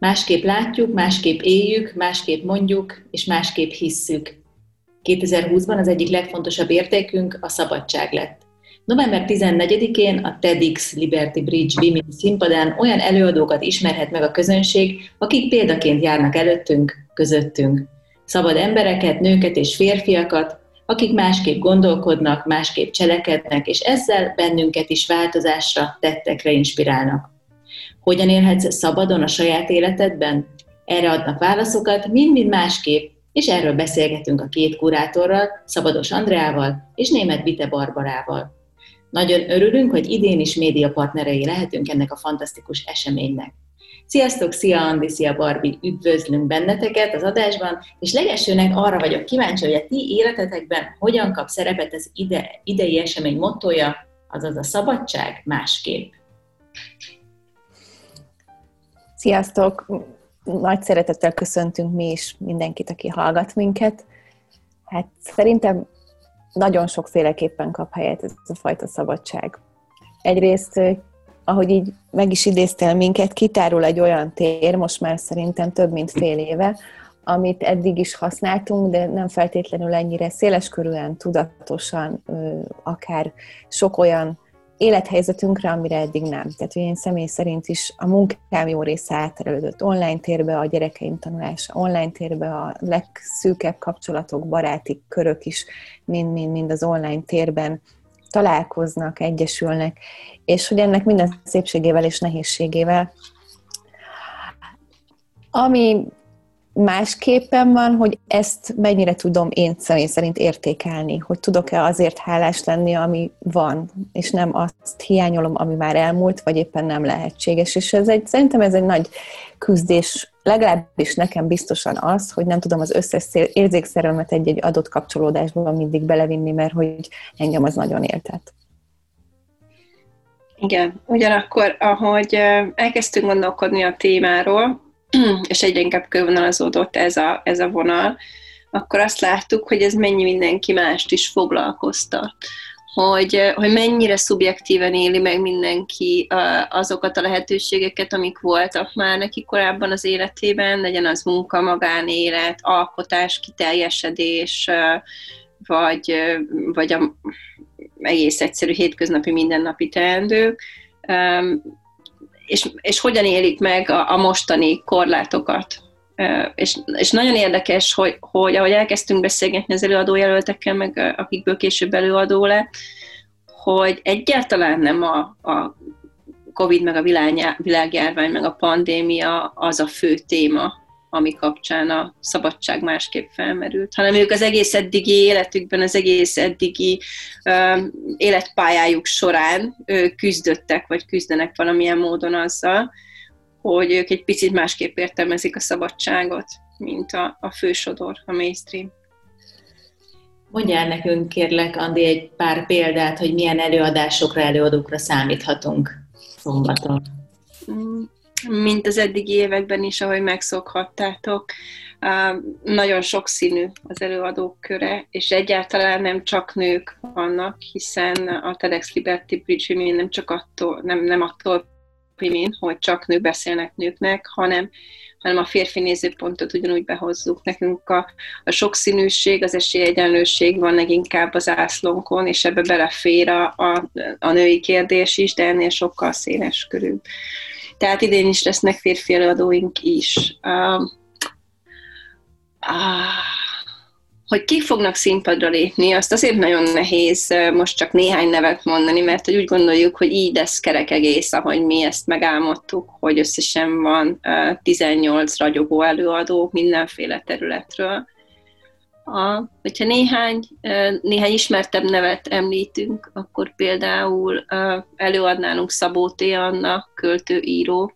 Másképp látjuk, másképp éljük, másképp mondjuk, és másképp hisszük. 2020-ban az egyik legfontosabb értékünk a szabadság lett. November 14-én a TEDx Liberty Bridge Women színpadán olyan előadókat ismerhet meg a közönség, akik példaként járnak előttünk, közöttünk. Szabad embereket, nőket és férfiakat, akik másképp gondolkodnak, másképp cselekednek, és ezzel bennünket is változásra, tettekre inspirálnak. Hogyan élhetsz szabadon a saját életedben? Erre adnak válaszokat mind-mind másképp, és erről beszélgetünk a két kurátorral, Szabados Andreával és német Vite Barbarával. Nagyon örülünk, hogy idén is média partnerei lehetünk ennek a fantasztikus eseménynek. Sziasztok, szia Andi, szia Barbi, üdvözlünk benneteket az adásban, és legelsőnek arra vagyok kíváncsi, hogy a ti életetekben hogyan kap szerepet az ide, idei esemény mottoja, azaz a szabadság másképp. Sziasztok! Nagy szeretettel köszöntünk mi is mindenkit, aki hallgat minket. Hát szerintem nagyon sokféleképpen kap helyet ez a fajta szabadság. Egyrészt, ahogy így meg is idéztél minket, kitárul egy olyan tér, most már szerintem több mint fél éve, amit eddig is használtunk, de nem feltétlenül ennyire széleskörűen, tudatosan, akár sok olyan élethelyzetünkre, amire eddig nem. Tehát, hogy én személy szerint is a munkám jó része átterelődött online térbe, a gyerekeim tanulása online térbe, a legszűkebb kapcsolatok, baráti körök is mind-mind-mind az online térben találkoznak, egyesülnek, és hogy ennek minden szépségével és nehézségével ami másképpen van, hogy ezt mennyire tudom én személy szerint értékelni, hogy tudok-e azért hálás lenni, ami van, és nem azt hiányolom, ami már elmúlt, vagy éppen nem lehetséges. És ez egy, szerintem ez egy nagy küzdés, legalábbis nekem biztosan az, hogy nem tudom az összes érzékszerelmet egy-egy adott kapcsolódásban mindig belevinni, mert hogy engem az nagyon éltet. Igen, ugyanakkor, ahogy elkezdtünk gondolkodni a témáról, és egyre inkább körvonalazódott ez a, ez a vonal, akkor azt láttuk, hogy ez mennyi mindenki mást is foglalkoztat. Hogy, hogy mennyire szubjektíven éli meg mindenki azokat a lehetőségeket, amik voltak már neki korábban az életében, legyen az munka, magánélet, alkotás, kiteljesedés, vagy, vagy a egész egyszerű hétköznapi mindennapi teendők és, és hogyan élik meg a, a mostani korlátokat. És, és nagyon érdekes, hogy, hogy ahogy elkezdtünk beszélgetni az előadójelöltekkel, meg akikből később előadó lett, hogy egyáltalán nem a, a Covid, meg a világjárvány, meg a pandémia az a fő téma, ami kapcsán a szabadság másképp felmerült, hanem ők az egész eddigi életükben, az egész eddigi uh, életpályájuk során uh, küzdöttek, vagy küzdenek valamilyen módon azzal, hogy ők egy picit másképp értelmezik a szabadságot, mint a, a fősodor, a mainstream. Mondjál nekünk, kérlek, Andi, egy pár példát, hogy milyen előadásokra, előadókra számíthatunk szombaton. Mm mint az eddigi években is, ahogy megszokhattátok. Nagyon sokszínű az előadók köre, és egyáltalán nem csak nők vannak, hiszen a TEDx Liberty Bridge Women nem csak attól, nem, nem attól Women, hogy csak nők beszélnek nőknek, hanem hanem a férfi nézőpontot ugyanúgy behozzuk. Nekünk a, a sokszínűség, az esélyegyenlőség van leginkább az ászlónkon, és ebbe belefér a, a, a női kérdés is, de ennél sokkal széles körül. Tehát idén is lesznek férfi előadóink is. Uh, uh, hogy kik fognak színpadra lépni, azt azért nagyon nehéz most csak néhány nevet mondani, mert hogy úgy gondoljuk, hogy így lesz kerek egész, ahogy mi ezt megálmodtuk, hogy összesen van 18 ragyogó előadó mindenféle területről. A, hogyha néhány, néhány ismertebb nevet említünk, akkor például előadnálunk Szabó T. Anna, költő-író,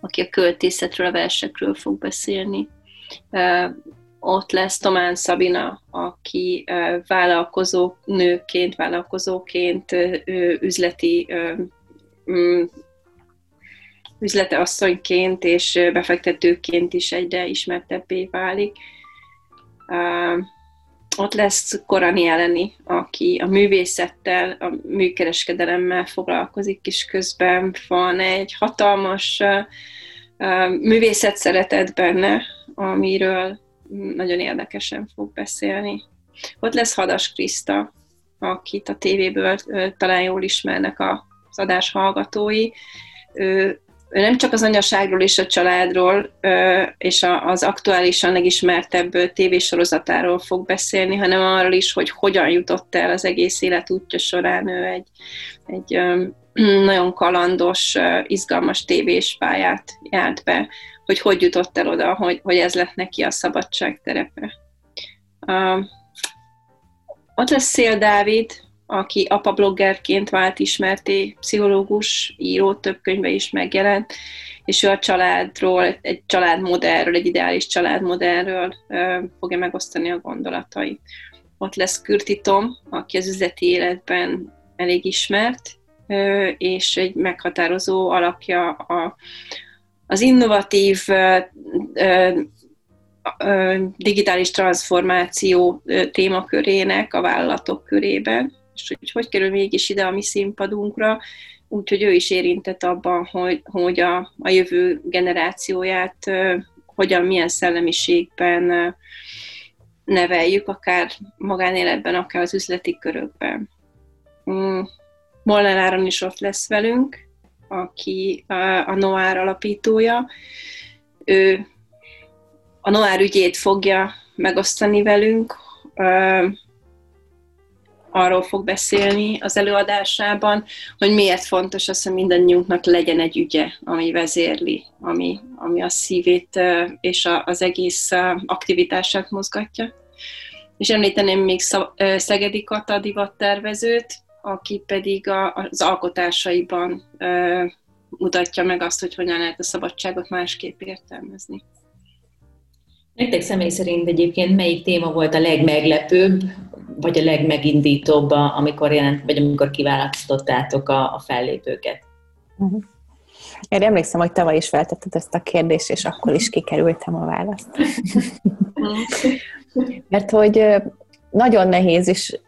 aki a költészetről, a versekről fog beszélni. ott lesz Tomán Szabina, aki vállalkozó nőként, vállalkozóként, üzleti mm, üzleteasszonyként és befektetőként is egyre ismertebbé válik. Ott lesz Korani Eleni, aki a művészettel, a műkereskedelemmel foglalkozik, és közben van egy hatalmas művészet szeretet benne, amiről nagyon érdekesen fog beszélni. Ott lesz Hadas Kriszta, akit a tévéből talán jól ismernek az adás hallgatói. Ő nem csak az anyaságról és a családról és az aktuálisan legismertebb tévésorozatáról fog beszélni, hanem arról is, hogy hogyan jutott el az egész élet útja során ő egy, egy nagyon kalandos, izgalmas tévés pályát járt be, hogy hogy jutott el oda, hogy, hogy ez lett neki a szabadság terepe. Ott lesz Szél Dávid, aki apabloggerként vált ismerté, pszichológus, író, több könyve is megjelent, és ő a családról, egy családmodellről, egy ideális családmodellről fogja megosztani a gondolatait. Ott lesz Kürti aki az üzleti életben elég ismert, és egy meghatározó alapja a, az innovatív digitális transformáció témakörének a vállalatok körében és hogy hogy kerül mégis ide a mi színpadunkra, úgyhogy ő is érintett abban, hogy, hogy a, a jövő generációját hogyan, milyen szellemiségben neveljük, akár magánéletben, akár az üzleti körökben. Mm. Molnár Áron is ott lesz velünk, aki a Noár alapítója. Ő a Noár ügyét fogja megosztani velünk, arról fog beszélni az előadásában, hogy miért fontos az, hogy mindannyiunknak legyen egy ügye, ami vezérli, ami, ami a szívét és az egész aktivitását mozgatja. És említeném még Szegedi Kata divattervezőt, aki pedig az alkotásaiban mutatja meg azt, hogy hogyan lehet a szabadságot másképp értelmezni. Nektek személy szerint egyébként melyik téma volt a legmeglepőbb, vagy a legmegindítóbb, amikor jelent, vagy amikor kiválasztottátok a, a fellépőket? Uh-huh. Én emlékszem, hogy tavaly is feltetted ezt a kérdést, és akkor is kikerültem a választ. Mert hogy nagyon nehéz, és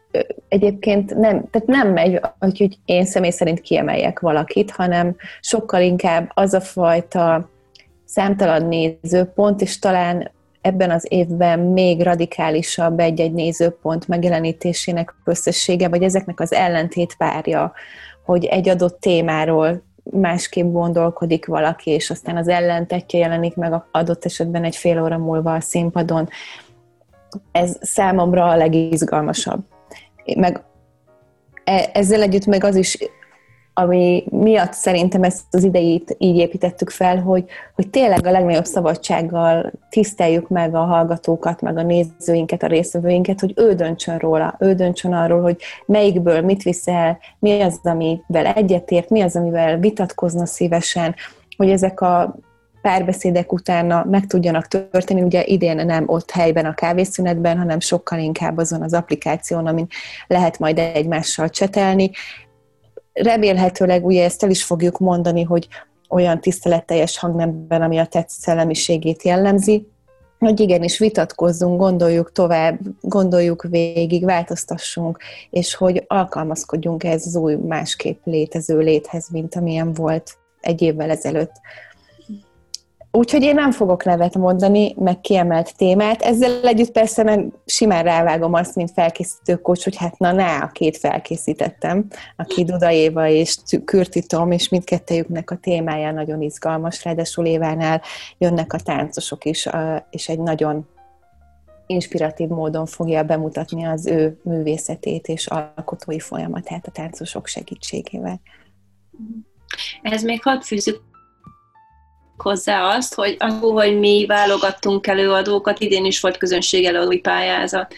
egyébként nem, tehát nem megy, hogy én személy szerint kiemeljek valakit, hanem sokkal inkább az a fajta számtalan nézőpont, és talán ebben az évben még radikálisabb egy-egy nézőpont megjelenítésének összessége, vagy ezeknek az ellentét párja, hogy egy adott témáról másképp gondolkodik valaki, és aztán az ellentetje jelenik meg adott esetben egy fél óra múlva a színpadon. Ez számomra a legizgalmasabb. Meg e, ezzel együtt meg az is ami miatt szerintem ezt az idejét így építettük fel, hogy, hogy tényleg a legnagyobb szabadsággal tiszteljük meg a hallgatókat, meg a nézőinket, a részvevőinket, hogy ő döntsön róla, ő döntsön arról, hogy melyikből mit viszel, mi az, amivel egyetért, mi az, amivel vitatkozna szívesen, hogy ezek a párbeszédek utána meg tudjanak történni, ugye idén nem ott helyben a kávészünetben, hanem sokkal inkább azon az applikáción, amin lehet majd egymással csetelni, remélhetőleg ugye ezt el is fogjuk mondani, hogy olyan tiszteletteljes hangnemben, ami a tett szellemiségét jellemzi, hogy igenis vitatkozzunk, gondoljuk tovább, gondoljuk végig, változtassunk, és hogy alkalmazkodjunk ez az új másképp létező léthez, mint amilyen volt egy évvel ezelőtt. Úgyhogy én nem fogok nevet mondani, meg kiemelt témát. Ezzel együtt persze meg simán rávágom azt, mint felkészítő kocs, hogy hát na, na, a két felkészítettem, aki Duda Éva és Kürti Tom, és mindkettejüknek a témája nagyon izgalmas, ráadásul Évánál jönnek a táncosok is, és egy nagyon inspiratív módon fogja bemutatni az ő művészetét és alkotói folyamatát a táncosok segítségével. Ez még hadd fűzzük hozzá azt, hogy hogy mi válogattunk előadókat, idén is volt közönség előadói pályázat.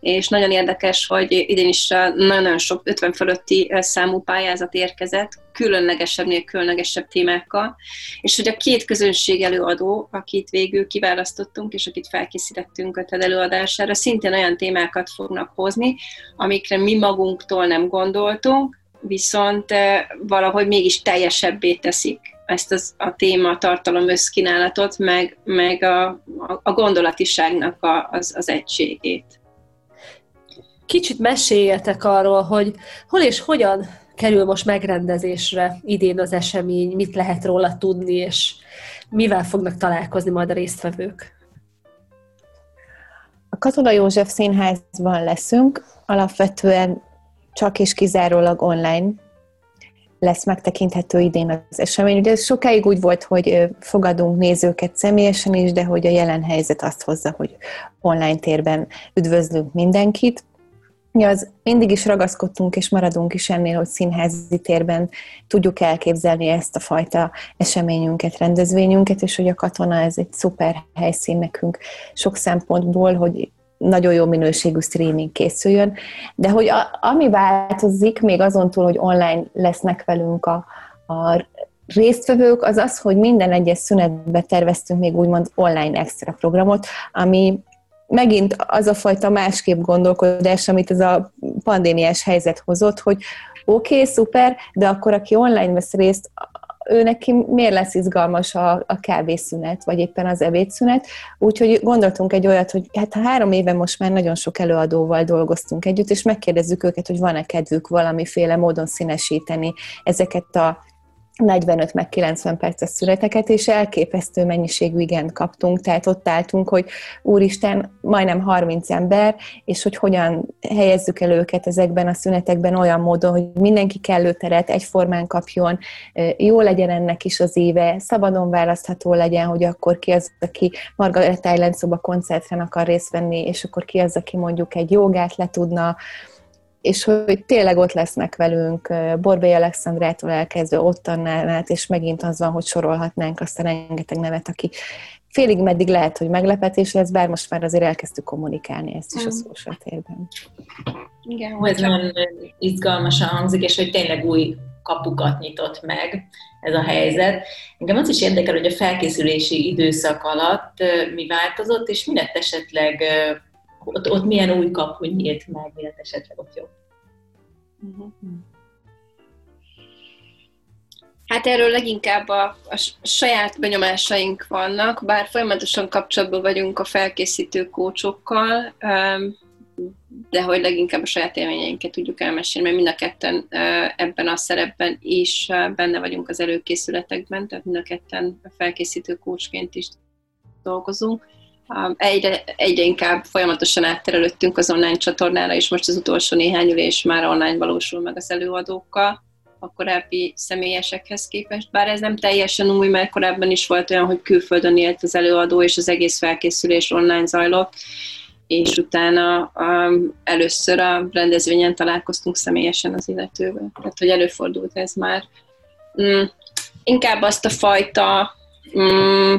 És nagyon érdekes, hogy idén is nagyon-nagyon sok 50 fölötti számú pályázat érkezett, különlegesebb, különlegesebb témákkal, és hogy a két közönség előadó, akit végül kiválasztottunk, és akit felkészítettünk a TED előadására, szintén olyan témákat fognak hozni, amikre mi magunktól nem gondoltunk, viszont valahogy mégis teljesebbé teszik ezt az, a téma, tartalom összkínálatot, meg, meg a, a, a gondolatiságnak a, az, az egységét. Kicsit meséljetek arról, hogy hol és hogyan kerül most megrendezésre idén az esemény, mit lehet róla tudni, és mivel fognak találkozni majd a résztvevők? A Katona József Színházban leszünk, alapvetően csak és kizárólag online lesz megtekinthető idén az esemény. Ugye ez sokáig úgy volt, hogy fogadunk nézőket személyesen is, de hogy a jelen helyzet azt hozza, hogy online térben üdvözlünk mindenkit. Ja, az mindig is ragaszkodtunk, és maradunk is ennél, hogy színházi térben tudjuk elképzelni ezt a fajta eseményünket, rendezvényünket, és hogy a katona ez egy szuper helyszín nekünk sok szempontból, hogy nagyon jó minőségű streaming készüljön, de hogy a, ami változik, még azon túl, hogy online lesznek velünk a, a résztvevők, az az, hogy minden egyes szünetbe terveztünk még úgymond online extra programot, ami megint az a fajta másképp gondolkodás, amit ez a pandémiás helyzet hozott, hogy oké, okay, szuper, de akkor aki online vesz részt, ő neki miért lesz izgalmas a, a kávészünet, vagy éppen az ebédszünet. Úgyhogy gondoltunk egy olyat, hogy hát három éve most már nagyon sok előadóval dolgoztunk együtt, és megkérdezzük őket, hogy van-e kedvük valamiféle módon színesíteni ezeket a 45 meg 90 perces születeket, és elképesztő mennyiségű igent kaptunk, tehát ott álltunk, hogy úristen, majdnem 30 ember, és hogy hogyan helyezzük el őket ezekben a szünetekben olyan módon, hogy mindenki kellő teret egyformán kapjon, jó legyen ennek is az éve, szabadon választható legyen, hogy akkor ki az, aki Margaret Island szoba koncerten akar részt venni, és akkor ki az, aki mondjuk egy jogát le tudna, és hogy tényleg ott lesznek velünk Borbély Alexandrától elkezdve ott át, és megint az van, hogy sorolhatnánk azt a rengeteg nevet, aki félig meddig lehet, hogy meglepetés lesz, bár most már azért elkezdtük kommunikálni ezt is a mm. social térben. Igen, ez nagyon izgalmasan hangzik, és hogy tényleg új kapukat nyitott meg ez a helyzet. Engem az is érdekel, hogy a felkészülési időszak alatt mi változott, és mi lett esetleg ott, ott milyen új kapu nyílt meg, illetve esetleg ott jobb. Uh-huh. Hát erről leginkább a, a saját benyomásaink vannak, bár folyamatosan kapcsolatban vagyunk a felkészítő kócsokkal, de hogy leginkább a saját élményeinket tudjuk elmesélni, mert mind a ketten ebben a szerepben is benne vagyunk az előkészületekben, tehát mind a ketten felkészítő kócsként is dolgozunk egyre, egyre inkább folyamatosan átterelődtünk az online csatornára, és most az utolsó néhány ülés már online valósul meg az előadókkal, a korábbi személyesekhez képest. Bár ez nem teljesen új, mert korábban is volt olyan, hogy külföldön élt az előadó, és az egész felkészülés online zajlott, és utána um, először a rendezvényen találkoztunk személyesen az illetővel. Tehát, hogy előfordult ez már. Mm, inkább azt a fajta mm,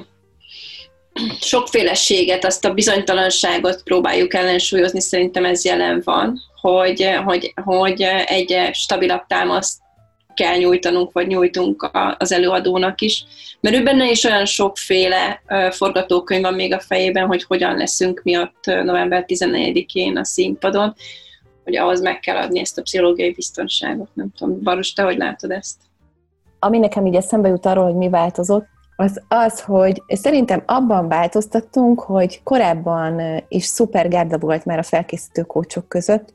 sokféleséget, azt a bizonytalanságot próbáljuk ellensúlyozni, szerintem ez jelen van, hogy, hogy, hogy egy stabilabb támaszt kell nyújtanunk, vagy nyújtunk az előadónak is. Mert ő benne is olyan sokféle forgatókönyv van még a fejében, hogy hogyan leszünk mi ott november 14-én a színpadon, hogy ahhoz meg kell adni ezt a pszichológiai biztonságot. Nem tudom, Barus, te hogy látod ezt? Ami nekem így eszembe jut arról, hogy mi változott, az az, hogy szerintem abban változtattunk, hogy korábban is szuper gárda volt már a felkészítő kócsok között,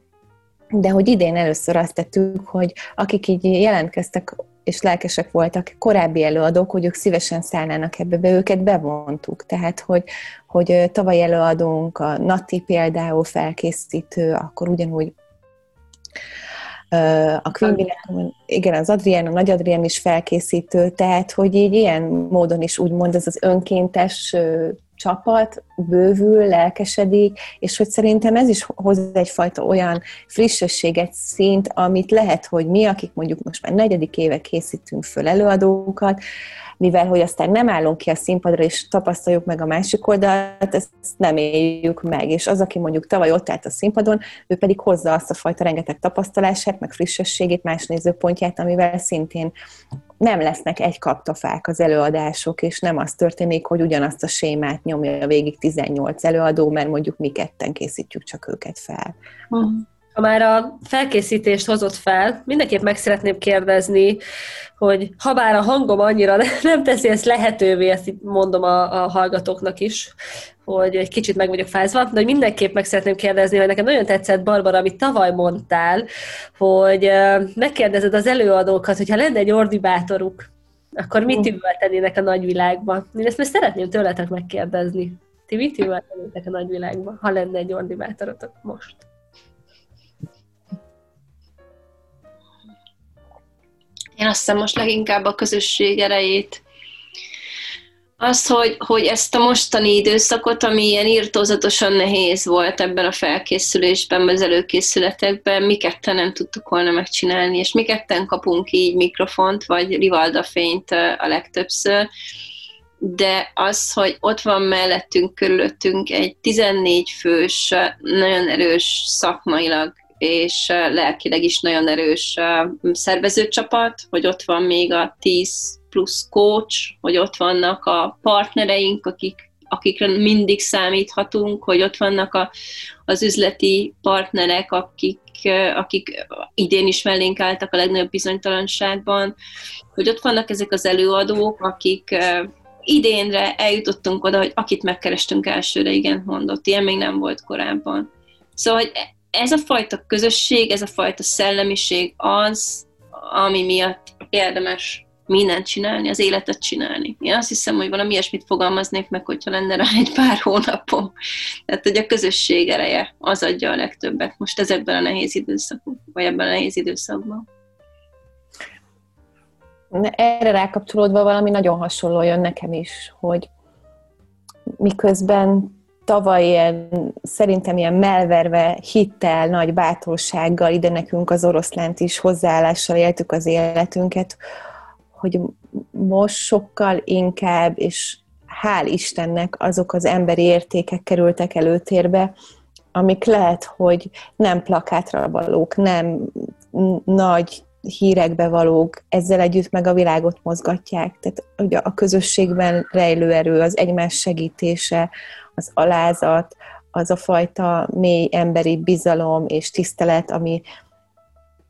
de hogy idén először azt tettük, hogy akik így jelentkeztek és lelkesek voltak korábbi előadók, hogy ők szívesen szállnának ebbe be, őket bevontuk. Tehát, hogy, hogy tavaly előadónk, a Nati például felkészítő, akkor ugyanúgy a Queen igen, az Adrián, a Nagy Adrián is felkészítő, tehát, hogy így ilyen módon is úgymond ez az önkéntes csapat bővül, lelkesedik, és hogy szerintem ez is hoz egyfajta olyan frissességet, szint, amit lehet, hogy mi, akik mondjuk most már negyedik éve készítünk föl előadókat, mivel hogy aztán nem állunk ki a színpadra, és tapasztaljuk meg a másik oldalt, ezt nem éljük meg. És az, aki mondjuk tavaly ott állt a színpadon, ő pedig hozza azt a fajta rengeteg tapasztalását, meg frissességét, más nézőpontját, amivel szintén nem lesznek egy kaptafák az előadások, és nem az történik, hogy ugyanazt a sémát nyomja végig 18 előadó, mert mondjuk mi ketten készítjük csak őket fel. Uh-huh. Ha már a felkészítést hozott fel, mindenképp meg szeretném kérdezni, hogy ha bár a hangom annyira nem teszi ezt lehetővé, ezt mondom a, a hallgatóknak is, hogy egy kicsit meg vagyok fázva, de hogy mindenképp meg szeretném kérdezni, hogy nekem nagyon tetszett, Barbara, amit tavaly mondtál, hogy megkérdezed az előadókat, hogyha lenne egy ordibátoruk, akkor mit üvöltenének a nagyvilágban? Én ezt most szeretném tőletek megkérdezni. Ti mit üvöltenétek a nagyvilágban, ha lenne egy ordibátorotok most? Én azt hiszem most leginkább a közösség erejét. Az, hogy, hogy ezt a mostani időszakot, ami ilyen írtózatosan nehéz volt ebben a felkészülésben, az előkészületekben, mi ketten nem tudtuk volna megcsinálni, és mi ketten kapunk így mikrofont, vagy rivaldafényt a legtöbbször, de az, hogy ott van mellettünk, körülöttünk egy 14 fős, nagyon erős szakmailag és lelkileg is nagyon erős szervezőcsapat, hogy ott van még a 10 plusz coach, hogy ott vannak a partnereink, akik, akikre mindig számíthatunk, hogy ott vannak a, az üzleti partnerek, akik, akik idén is mellénk álltak a legnagyobb bizonytalanságban, hogy ott vannak ezek az előadók, akik idénre eljutottunk oda, hogy akit megkerestünk elsőre, igen mondott. Ilyen még nem volt korábban. Szóval, hogy ez a fajta közösség, ez a fajta szellemiség az, ami miatt érdemes mindent csinálni, az életet csinálni. Én azt hiszem, hogy valami ilyesmit fogalmaznék meg, hogyha lenne rá egy pár hónapom. Tehát, hogy a közösség ereje az adja a legtöbbet most ezekben a nehéz időszakban, vagy ebben a nehéz időszakban. Erre rákapcsolódva valami nagyon hasonló jön nekem is, hogy miközben tavaly ilyen, szerintem ilyen melverve, hittel, nagy bátorsággal ide nekünk az oroszlánt is hozzáállással éltük az életünket, hogy most sokkal inkább, és hál' Istennek azok az emberi értékek kerültek előtérbe, amik lehet, hogy nem plakátra valók, nem nagy hírekbe valók, ezzel együtt meg a világot mozgatják. Tehát ugye a közösségben rejlő erő, az egymás segítése, az alázat, az a fajta mély emberi bizalom és tisztelet, ami,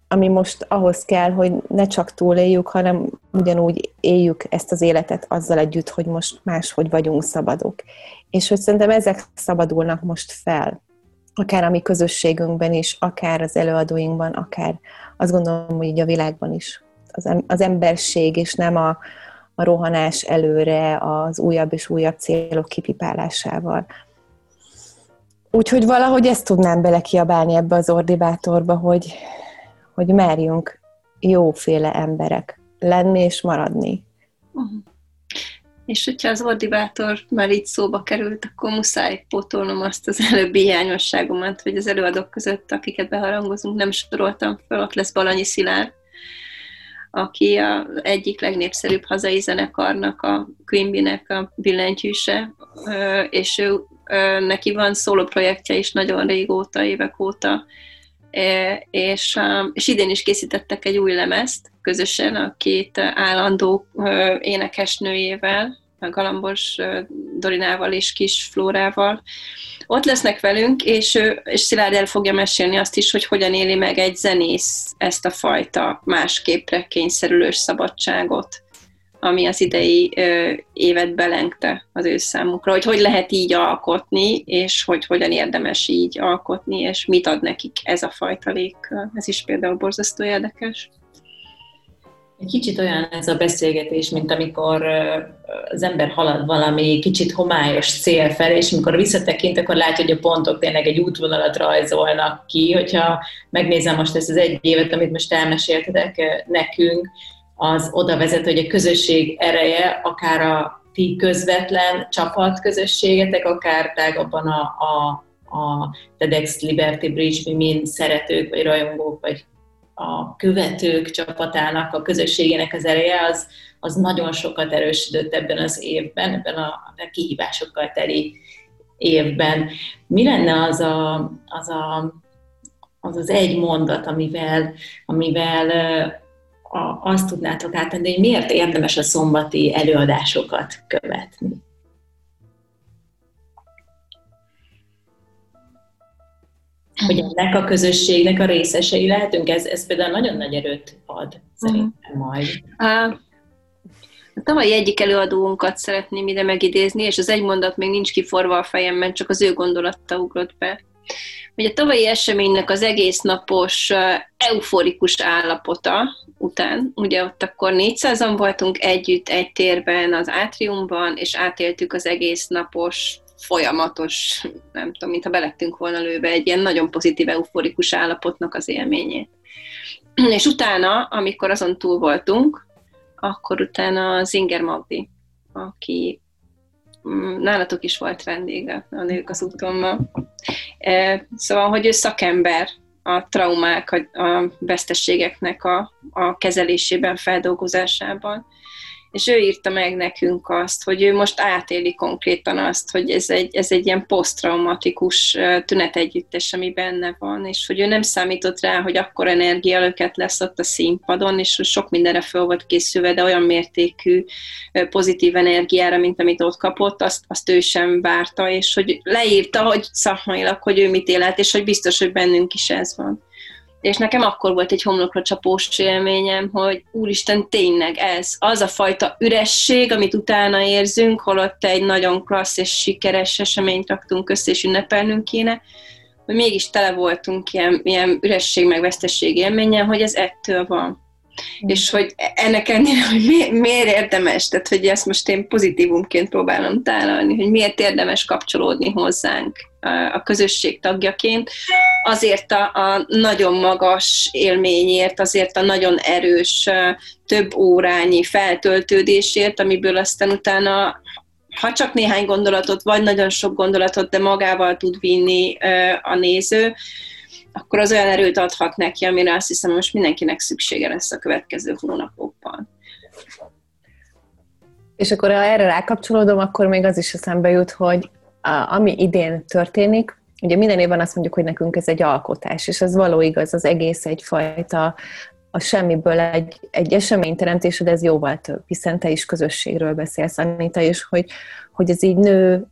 ami most ahhoz kell, hogy ne csak túléljük, hanem ugyanúgy éljük ezt az életet azzal együtt, hogy most máshogy vagyunk szabadok. És hogy szerintem ezek szabadulnak most fel, akár a mi közösségünkben is, akár az előadóinkban, akár azt gondolom, hogy így a világban is. Az, az emberség, és nem a, a rohanás előre az újabb és újabb célok kipipálásával. Úgyhogy valahogy ezt tudnám belekiabálni ebbe az ordibátorba, hogy, hogy merjünk jóféle emberek lenni és maradni. Uh-huh. És hogyha az ordibátor már így szóba került, akkor muszáj pótolnom azt az előbbi hiányosságomat, hogy az előadók között, akiket beharangozunk, nem soroltam fel, ott lesz Balanyi Szilárd, aki a egyik legnépszerűbb hazai zenekarnak, a Quimby-nek a billentyűse, és ő, neki van szóló projektje is nagyon régóta, évek óta, és, és idén is készítettek egy új lemezt közösen a két állandó énekesnőjével, a Galambos Dorinával és Kis Flórával. Ott lesznek velünk, és, és Szilárd el fogja mesélni azt is, hogy hogyan éli meg egy zenész ezt a fajta másképre kényszerülős szabadságot, ami az idei ö, évet belengte az ő számukra, hogy hogy lehet így alkotni, és hogy hogyan érdemes így alkotni, és mit ad nekik ez a fajta légkör. Ez is például borzasztó érdekes. Egy kicsit olyan ez a beszélgetés, mint amikor az ember halad valami kicsit homályos cél felé, és amikor visszatekint, akkor látja, hogy a pontok tényleg egy útvonalat rajzolnak ki. Hogyha megnézem most ezt az egy évet, amit most elmeséltetek nekünk, az oda vezet, hogy a közösség ereje, akár a ti közvetlen csapat közösségetek, akár tágabban a, a, a TEDx Liberty Bridge, mi mind szeretők, vagy rajongók, vagy a követők csapatának, a közösségének az ereje, az, az nagyon sokat erősödött ebben az évben, ebben a, a kihívásokkal teli évben. Mi lenne az a, az, a, az, az egy mondat, amivel, amivel a, azt tudnátok átadni, hogy miért érdemes a szombati előadásokat követni? hogy ennek a közösségnek a részesei lehetünk, ez, ez például nagyon nagy erőt ad szerintem majd. Uh, a tavalyi egyik előadónkat szeretném ide megidézni, és az egy mondat még nincs kiforva a fejemben, csak az ő gondolatta ugrott be. Hogy a tavalyi eseménynek az egész napos euforikus állapota után, ugye ott akkor 400-an voltunk együtt egy térben az átriumban, és átéltük az egész napos folyamatos, nem tudom, mintha belettünk volna lőve egy ilyen nagyon pozitív, euforikus állapotnak az élményét. És utána, amikor azon túl voltunk, akkor utána az Magdi, aki nálatok is volt vendége a Nők az úton e, Szóval, hogy ő szakember a traumák, a vesztességeknek a, a kezelésében, feldolgozásában és ő írta meg nekünk azt, hogy ő most átéli konkrétan azt, hogy ez egy, ez egy ilyen posztraumatikus tünetegyüttes, ami benne van, és hogy ő nem számított rá, hogy akkor energialöket lesz ott a színpadon, és sok mindenre föl volt készülve, de olyan mértékű pozitív energiára, mint amit ott kapott, azt, azt ő sem várta, és hogy leírta, hogy szakmailag, hogy ő mit élet, és hogy biztos, hogy bennünk is ez van. És nekem akkor volt egy homlokra csapós élményem, hogy úristen, tényleg ez, az a fajta üresség, amit utána érzünk, holott egy nagyon klassz és sikeres eseményt raktunk össze, és ünnepelnünk kéne, hogy mégis tele voltunk ilyen, ilyen üresség, meg vesztesség élményen, hogy ez ettől van. Mm. És hogy ennek ennél, hogy mi, miért érdemes, tehát hogy ezt most én pozitívumként próbálom tálalni, hogy miért érdemes kapcsolódni hozzánk a közösség tagjaként, azért a, a nagyon magas élményért, azért a nagyon erős több órányi feltöltődésért, amiből aztán utána ha csak néhány gondolatot, vagy nagyon sok gondolatot, de magával tud vinni a néző, akkor az olyan erőt adhat neki, amire azt hiszem, most mindenkinek szüksége lesz a következő hónapokban. És akkor ha erre rákapcsolódom, akkor még az is eszembe jut, hogy ami idén történik, ugye minden évben azt mondjuk, hogy nekünk ez egy alkotás, és ez való igaz, az egész egyfajta a semmiből egy, egy eseményteremtés, de ez jóval több, hiszen te is közösségről beszélsz, Anita, és hogy, hogy ez így nő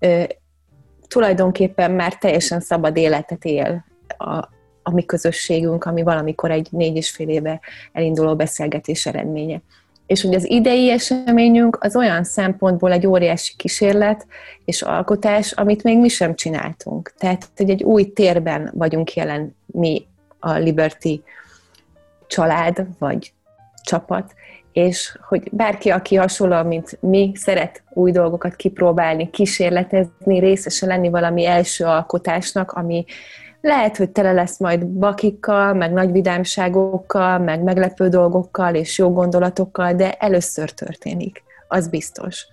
tulajdonképpen már teljesen szabad életet él a, a mi közösségünk, ami valamikor egy négy és fél éve elinduló beszélgetés eredménye és hogy az idei eseményünk az olyan szempontból egy óriási kísérlet és alkotás, amit még mi sem csináltunk. Tehát, hogy egy új térben vagyunk jelen mi a Liberty család, vagy csapat, és hogy bárki, aki hasonló, mint mi, szeret új dolgokat kipróbálni, kísérletezni, részese lenni valami első alkotásnak, ami lehet, hogy tele lesz majd bakikkal, meg nagy vidámságokkal, meg meglepő dolgokkal és jó gondolatokkal, de először történik, az biztos.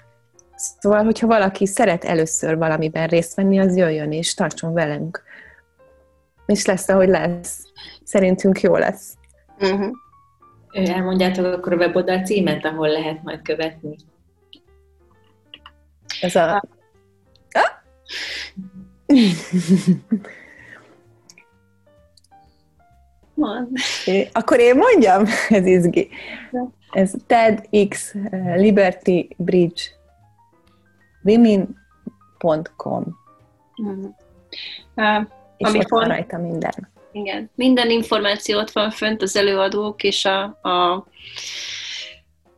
Szóval, hogyha valaki szeret először valamiben részt venni, az jöjjön és tartson velünk. És lesz, ahogy lesz. Szerintünk jó lesz. Uh-huh. Elmondjátok akkor a weboldal címet, ahol lehet majd követni. Ez a... Ah? Mond. Akkor én mondjam? Ez izgi. Ez TEDx eh, Liberty Bridge women.com mm. Uh, és amikor, ott van rajta minden. Igen, minden információ ott van fönt, az előadók és a, a,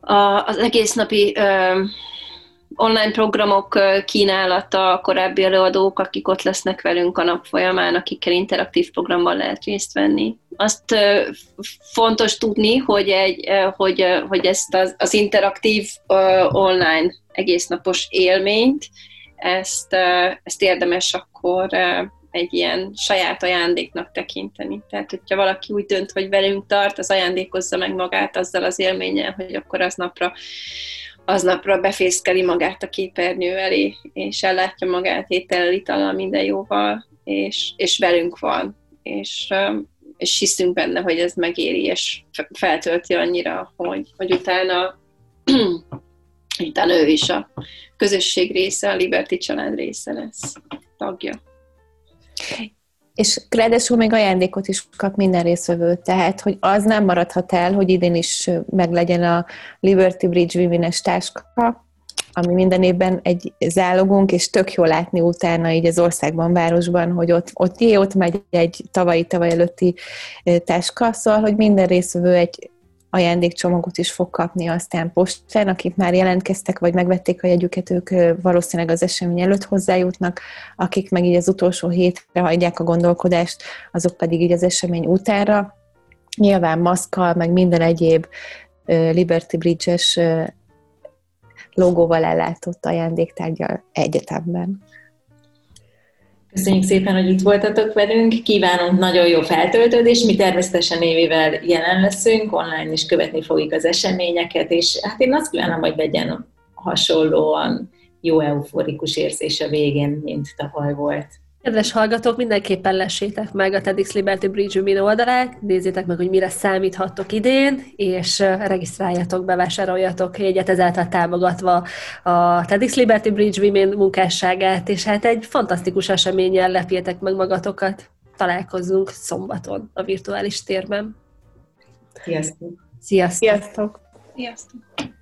a, az egész napi uh, online programok kínálata, korábbi előadók, akik ott lesznek velünk a nap folyamán, akikkel interaktív programban lehet részt venni. Azt fontos tudni, hogy, egy, hogy, hogy ezt az, az interaktív online egésznapos élményt, ezt, ezt érdemes akkor egy ilyen saját ajándéknak tekinteni. Tehát, hogyha valaki úgy dönt, hogy velünk tart, az ajándékozza meg magát azzal az élménnyel, hogy akkor aznapra aznapra befészkeli magát a képernyő elé, és ellátja magát étellel, itallal, minden jóval, és, és velünk van. És és hiszünk benne, hogy ez megéri, és feltölti annyira, hogy, hogy utána, utána ő is a közösség része, a Liberty család része lesz, tagja. És ráadásul még ajándékot is kap minden részvevő, tehát hogy az nem maradhat el, hogy idén is meglegyen a Liberty Bridge Women-es táska, ami minden évben egy zálogunk, és tök jó látni utána így az országban, városban, hogy ott, ott, jé, ott megy egy tavalyi, tavaly előtti táska, szóval, hogy minden részvevő egy ajándékcsomagot is fog kapni aztán postán, akik már jelentkeztek, vagy megvették a jegyüket, ők valószínűleg az esemény előtt hozzájutnak, akik meg így az utolsó hétre hagyják a gondolkodást, azok pedig így az esemény utára. Nyilván maszkal, meg minden egyéb Liberty Bridge-es logóval ellátott ajándéktárgyal egyetemben. Köszönjük szépen, hogy itt voltatok velünk, kívánunk nagyon jó feltöltődést, mi természetesen évével jelen leszünk, online is követni fogjuk az eseményeket, és hát én azt kívánom, hogy legyen hasonlóan jó euforikus érzés a végén, mint tavaly volt. Kedves hallgatók, mindenképpen lessétek meg a TEDx Liberty Bridge Women oldalát, nézzétek meg, hogy mire számíthattok idén, és regisztráljatok, bevásároljatok jegyet, ezáltal támogatva a TEDx Liberty Bridge Women munkásságát, és hát egy fantasztikus eseményen lepjétek meg magatokat. Találkozzunk szombaton a virtuális térben. Sziasztok! Sziasztok! Sziasztok! Sziasztok!